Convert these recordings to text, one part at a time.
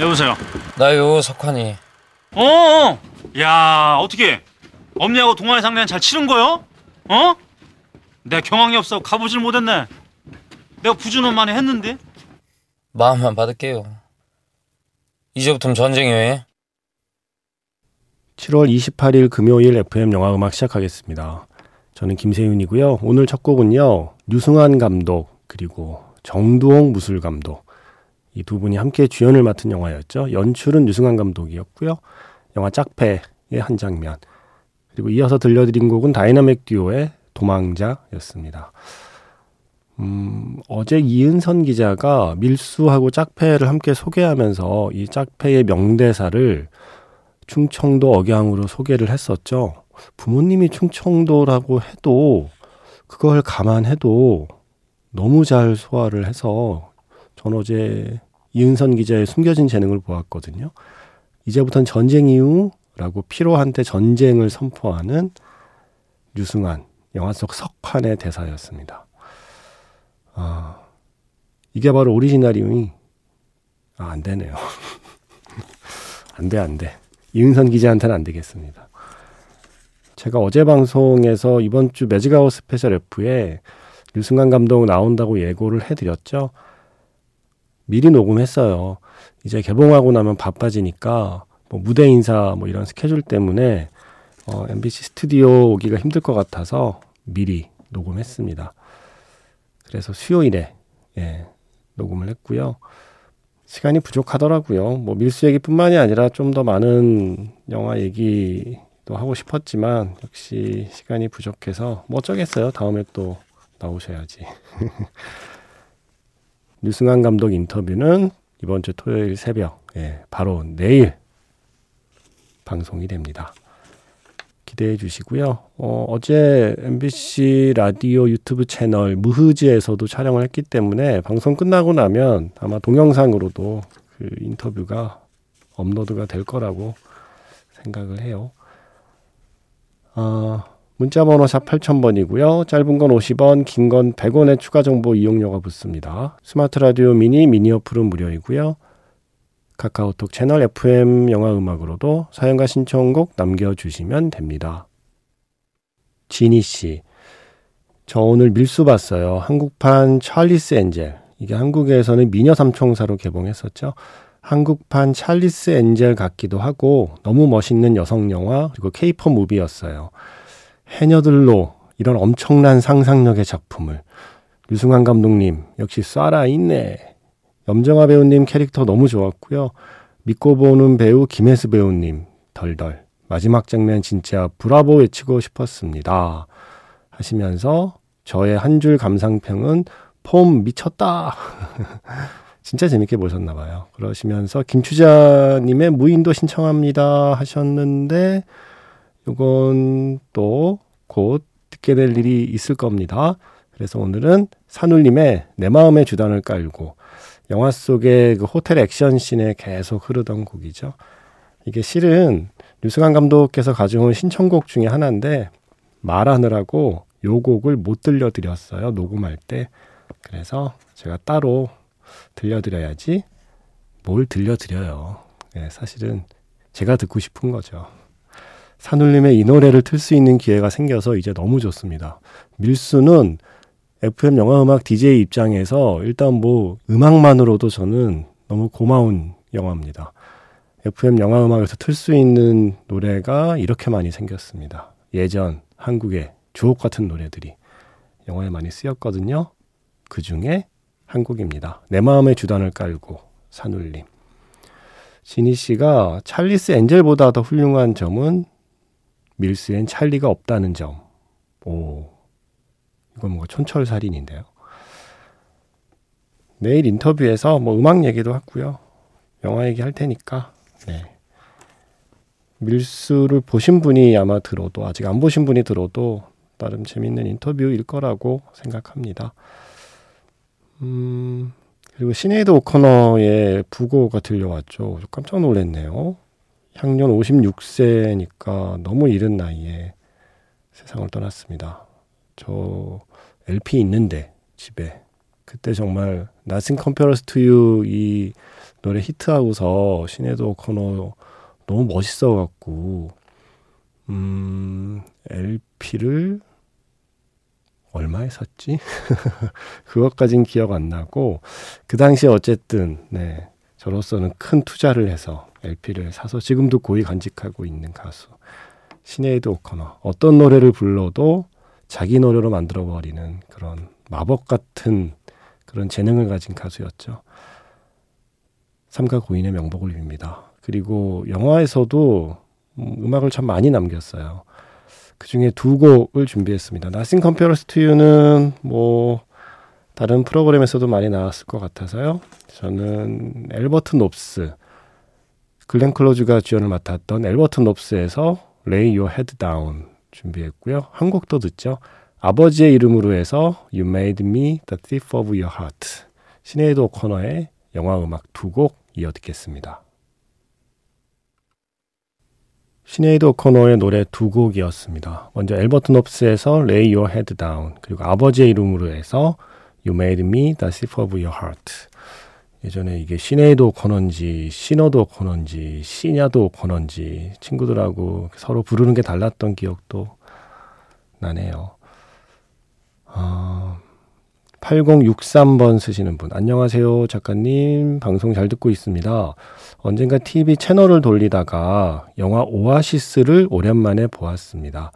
여보세요. 나요 석환이. 어, 어. 야 어떻게 엄니하고 동아리 상대는 잘 치른 거요? 어? 내가 경황이 없어 가보질 못했네. 내가 부주는 많이 했는데. 마음만 받을게요. 이제부터는 전쟁이에요. 7월 28일 금요일 FM 영화 음악 시작하겠습니다. 저는 김세윤이고요. 오늘 첫 곡은요. 류승환 감독 그리고 정두홍 무술 감독 이 두 분이 함께 주연을 맡은 영화였죠. 연출은 류승완 감독이었고요. 영화 짝패의 한 장면 그리고 이어서 들려드린 곡은 다이나믹 듀오의 도망자였습니다. 음, 어제 이은선 기자가 밀수하고 짝패를 함께 소개하면서 이 짝패의 명대사를 충청도 억양으로 소개를 했었죠. 부모님이 충청도라고 해도 그걸 감안해도 너무 잘 소화를 해서 전 어제 이은선 기자의 숨겨진 재능을 보았거든요. 이제부터는 전쟁 이후라고 피로한테 전쟁을 선포하는 류승환 영화 속 석환의 대사였습니다. 아, 이게 바로 오리지널이 아, 안 되네요. 안 돼, 안 돼. 이은선 기자한테는 안 되겠습니다. 제가 어제 방송에서 이번 주 매직아워 스페셜 F에 류승완 감독 나온다고 예고를 해드렸죠. 미리 녹음했어요. 이제 개봉하고 나면 바빠지니까 뭐 무대 인사 뭐 이런 스케줄 때문에 어, MBC 스튜디오 오기가 힘들 것 같아서 미리 녹음했습니다. 그래서 수요일에 예, 녹음을 했고요. 시간이 부족하더라고요. 뭐 밀수 얘기뿐만이 아니라 좀 더 많은 영화 얘기도 하고 싶었지만 역시 시간이 부족해서 뭐 어쩌겠어요. 다음에 또 나오셔야지. 류승환 감독 인터뷰는 이번 주 토요일 새벽, 예, 바로 내일 방송이 됩니다. 기대해 주시고요. 어, 어제 MBC 라디오 유튜브 채널 무흐즈에서도 촬영을 했기 때문에 방송 끝나고 나면 아마 동영상으로도 그 인터뷰가 업로드가 될 거라고 생각을 해요. 어, 문자 번호 샵 8000번이고요. 짧은 건 50원, 긴 건 100원의 추가 정보 이용료가 붙습니다. 스마트 라디오 미니 미니 어플은 무료이고요. 카카오톡 채널 FM 영화 음악으로도 사연과 신청곡 남겨주시면 됩니다. 지니 씨. 저 오늘 밀수 봤어요. 한국판 Charlie's Angel. 이게 한국에서는 미녀 삼총사로 개봉했었죠. 한국판 Charlie's Angel 같기도 하고 너무 멋있는 여성 영화 그리고 caper movie였어요. 해녀들로 이런 엄청난 상상력의 작품을 유승환 감독님 역시 쏴라 있네. 염정아 배우님 캐릭터 너무 좋았고요. 믿고 보는 배우 김혜수 배우님 덜덜 마지막 장면 진짜 브라보 외치고 싶었습니다. 하시면서 저의 한 줄 감상평은 폼 미쳤다. 진짜 재밌게 보셨나 봐요. 그러시면서 김추자님의 무인도 신청합니다 하셨는데 이건 또 곧 듣게 될 일이 있을 겁니다. 그래서 오늘은 산울님의 내 마음의 주단을 깔고 영화 속의 그 호텔 액션 씬에 계속 흐르던 곡이죠. 이게 실은 류승환 감독께서 가져온 신청곡 중에 하나인데 말하느라고 요 곡을 못 들려드렸어요. 녹음할 때. 그래서 제가 따로 들려드려야지 뭘 들려드려요. 네, 사실은 제가 듣고 싶은 거죠. 산울림의 이 노래를 틀 수 있는 기회가 생겨서 이제 너무 좋습니다. 밀수는 FM 영화음악 DJ 입장에서 일단 뭐 음악만으로도 저는 너무 고마운 영화입니다. FM 영화음악에서 틀 수 있는 노래가 이렇게 많이 생겼습니다. 예전 한국의 주옥 같은 노래들이 영화에 많이 쓰였거든요. 그 중에 한 곡입니다. 내 마음의 주단을 깔고 산울림. 지니 씨가 찰리스 엔젤보다 더 훌륭한 점은 밀스엔 찰리가 없다는 점. 오, 이건 뭔가 촌철살인인데요. 내일 인터뷰에서 뭐 음악 얘기도 하고요. 영화 얘기 할 테니까, 네. 밀수를 보신 분이 아마 들어도, 아직 안 보신 분이 들어도 나름 재밌는 인터뷰일 거라고 생각합니다. 음, 그리고 시네이드 오커너의 부고가 들려왔죠. 깜짝 놀랐네요. 향년 56세니까 너무 이른 나이에 세상을 떠났습니다. 저 LP 있는데 집에 그때 정말 Nothing Compares to You 이 노래 히트하고서 시네도 코너 너무 멋있어 갖고 음 LP를 얼마에 샀지? 그것까진 기억 안 나고 그 당시에 어쨌든 네 저로서는 큰 투자를 해서 LP를 사서 지금도 고이 간직하고 있는 가수 시네이드 오커너 어떤 노래를 불러도 자기 노래로 만들어 버리는 그런 마법 같은 그런 재능을 가진 가수였죠. 삼가 고인의 명복을 빕니다. 그리고 영화에서도 음악을 참 많이 남겼어요. 그 중에 두 곡을 준비했습니다. Nothing Compares to You는 뭐 다른 프로그램에서도 많이 나왔을 것 같아서요. 저는 엘버트 롭스, 글렌 클로즈가 주연을 맡았던 엘버트 롭스에서 Lay Your Head Down 준비했고요. 한 곡 더 듣죠. 아버지의 이름으로 해서 You Made Me the Thief of Your Heart. 시네이드 오커너의 영화 음악 두 곡 이어 듣겠습니다. 시네이드 오커너의 노래 두 곡이었습니다. 먼저 앨버트 놉스에서 Lay Your Head Down 그리고 아버지의 이름으로 해서 You Made Me the Thief of Your Heart. 예전에 이게 시네이드 오커너인지 시너드 오커너인지 시냐드 오커너인지 친구들하고 서로 부르는 게 달랐던 기억도 나네요. 어, 8063번 쓰시는 분. 안녕하세요, 작가님. 방송 잘 듣고 있습니다. 언젠가 TV 채널을 돌리다가 영화 오아시스를 오랜만에 보았습니다.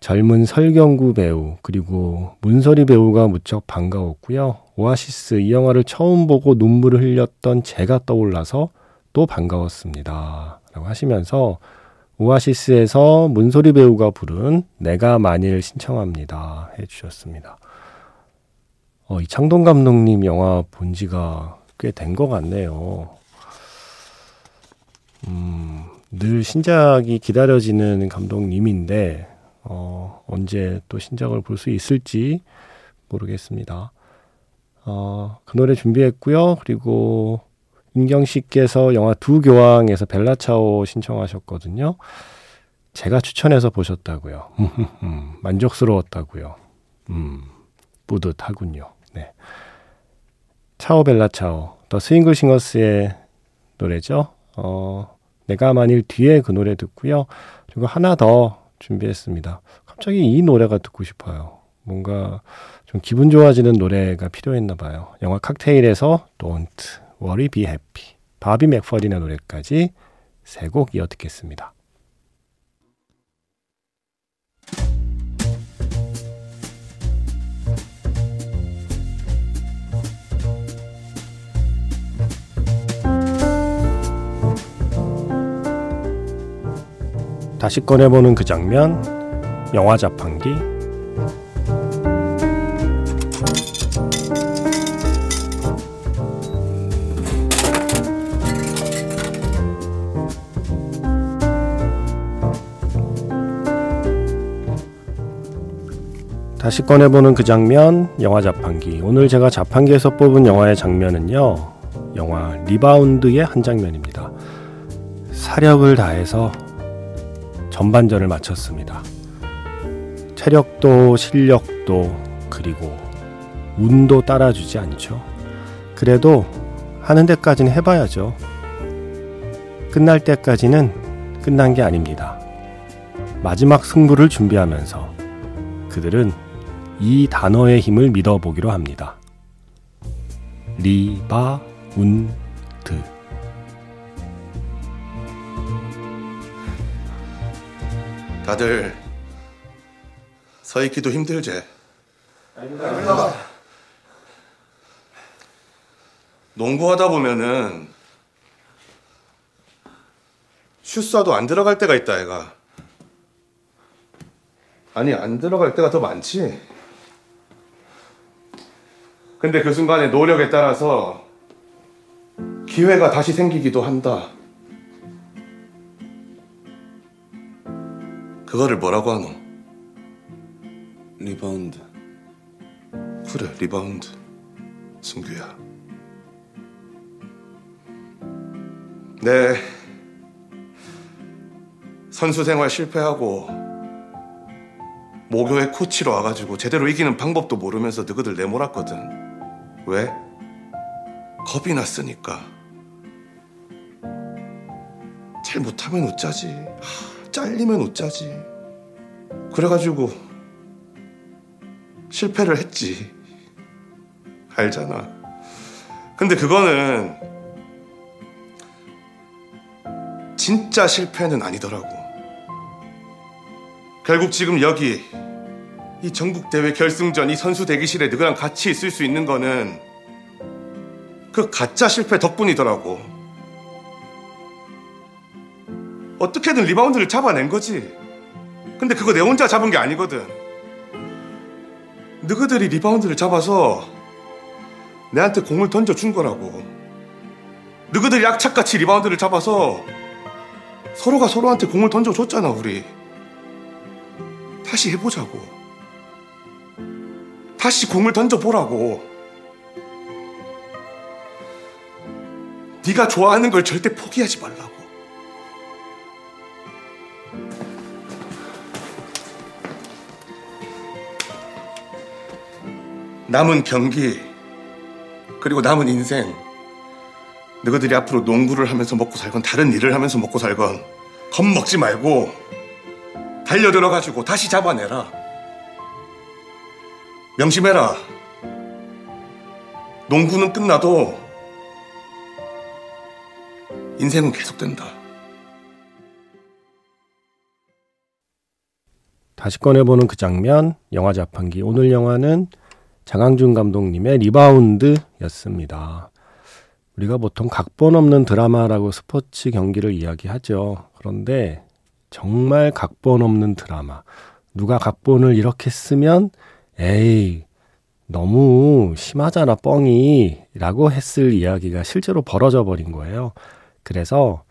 젊은 설경구 배우, 그리고 문서리 배우가 무척 반가웠고요. 오아시스 이 영화를 처음 보고 눈물을 흘렸던 제가 떠올라서 또 반가웠습니다. 라고 하시면서 오아시스에서 문소리 배우가 부른 내가 만일 신청합니다 해 주셨습니다. 어, 이 창동 감독님 영화 본 지가 꽤 된 것 같네요. 음, 늘 신작이 기다려지는 감독님인데, 어, 언제 또 신작을 볼 수 있을지 모르겠습니다. 어, 그 노래 준비했고요. 그리고 윤경 씨께서 영화 두 교황에서 벨라차오 신청하셨거든요. 제가 추천해서 보셨다고요. 만족스러웠다고요. 음, 뿌듯하군요. 네. 차오 벨라 차오, 더 스윙글 싱어스의 노래죠. 어, 내가 만일 뒤에 그 노래 듣고요. 그리고 하나 더 준비했습니다. 갑자기 이 노래가 듣고 싶어요. 뭔가 좀 기분 좋아지는 노래가 필요했나 봐요. 영화 칵테일에서 Don't Worry Be Happy 바비 맥퍼린의 노래까지 세 곡 이어 듣겠습니다. 다시 꺼내보는 그 장면, 영화 자판기, 다시 꺼내보는 그 장면, 영화 자판기. 오늘 제가 자판기에서 뽑은 영화의 장면은요, 영화 리바운드의 한 장면입니다. 사력을 다해서 전반전을 마쳤습니다. 체력도 실력도 그리고 운도 따라주지 않죠. 그래도 하는 데까지는 해봐야죠. 끝날 때까지는 끝난 게 아닙니다. 마지막 승부를 준비하면서 그들은 이 단어의 힘을 믿어보기로 합니다. 리바운드. 다들 서 있기도 힘들제. 아닙니다. 농구하다 보면은 슛 쏴도 안 들어갈 때가 있다 아이가. 아니, 안 들어갈 때가 더 많지. 근데 그 순간의 노력에 따라서 기회가 다시 생기기도 한다. 그거를 뭐라고 하노? 리바운드. 그래, 리바운드. 순규야. 네. 선수 생활 실패하고 모교회 코치로 와가지고 제대로 이기는 방법도 모르면서 너희들 내몰았거든. 왜? 겁이 났으니까. 잘 못하면 웃자지. 하, 잘리면 웃자지. 그래가지고 실패를 했지. 알잖아. 근데 그거는 진짜 실패는 아니더라고. 결국 지금 여기 이 전국 대회 결승전 이 선수 대기실에 너랑 같이 있을 수 있는 거는 그 가짜 실패 덕분이더라고. 어떻게든 리바운드를 잡아낸 거지. 근데 그거 내 혼자 잡은 게 아니거든. 너희들이 리바운드를 잡아서 내한테 공을 던져준 거라고. 너희들이 악착같이 리바운드를 잡아서 서로가 서로한테 공을 던져줬잖아, 우리. 다시 해보자고. 다시 공을 던져보라고. 네가 좋아하는 걸 절대 포기하지 말라고. 남은 경기 그리고 남은 인생 너희들이 앞으로 농구를 하면서 먹고 살건 다른 일을 하면서 먹고 살건 겁먹지 말고 달려들어 가지고 다시 잡아내라 명심해라 농구는 끝나도 인생은 계속된다 다시 꺼내보는 그 장면, 영화 자판기. 오늘 영화는 장항준 감독님의 리바운드였습니다. 우리가 보통 각본 없는 드라마라고 스포츠 경기를 이야기하죠. 그런데 정말 각본 없는 드라마. 누가 각본을 이렇게 쓰면, 에이, 너무 심하잖아, 뻥이. 라고 했을 이야기가 실제로 벌어져 버린 거예요. 그래서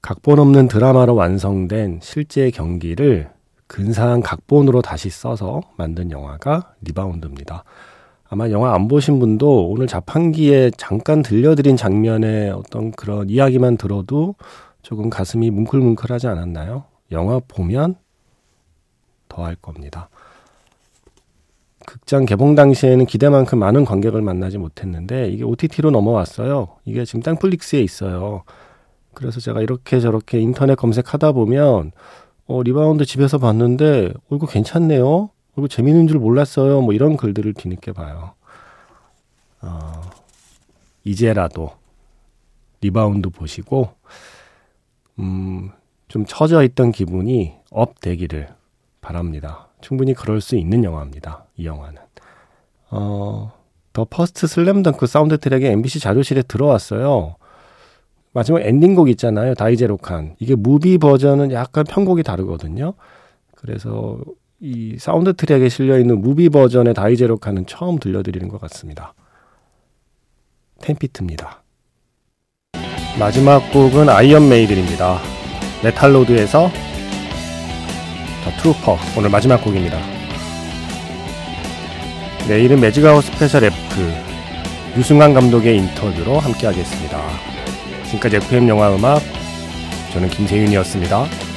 각본 없는 드라마로 완성된 실제 경기를 근사한 각본으로 다시 써서 만든 영화가 리바운드입니다. 아마 영화 안 보신 분도 오늘 자판기에 잠깐 들려드린 장면의 어떤 그런 이야기만 들어도 조금 가슴이 뭉클뭉클하지 않았나요? 영화 보면 더 할 겁니다. 극장 개봉 당시에는 기대만큼 많은 관객을 만나지 못했는데 이게 OTT로 넘어왔어요. 이게 지금 땅플릭스에 있어요. 그래서 제가 이렇게 저렇게 인터넷 검색하다 보면 어, 리바운드 집에서 봤는데, 어, 이거 괜찮네요? 어, 이거 재밌는 줄 몰랐어요. 뭐 이런 글들을 뒤늦게 봐요. 어, 이제라도 리바운드 보시고, 음, 좀 처져 있던 기분이 up 되기를 바랍니다. 충분히 그럴 수 있는 영화입니다. 이 영화는. 어, The First Slam Dunk 사운드 트랙에 MBC 자료실에 들어왔어요. 마지막 엔딩곡 있잖아요. 第ゼロ感. 이게 movie 버전은 약간 편곡이 다르거든요. 그래서 이 사운드 트랙에 실려 있는 무비 버전의 다이제로칸은 처음 들려드리는 것 같습니다. 10-FEET입니다. 마지막 곡은 Iron Maiden입니다. 메탈로드에서 The Trooper 오늘 마지막 곡입니다. 내일은 매직아워 스페셜 F 유승환 감독의 인터뷰로 함께 하겠습니다. 지금까지 FM 영화 음악 저는 김세윤이었습니다.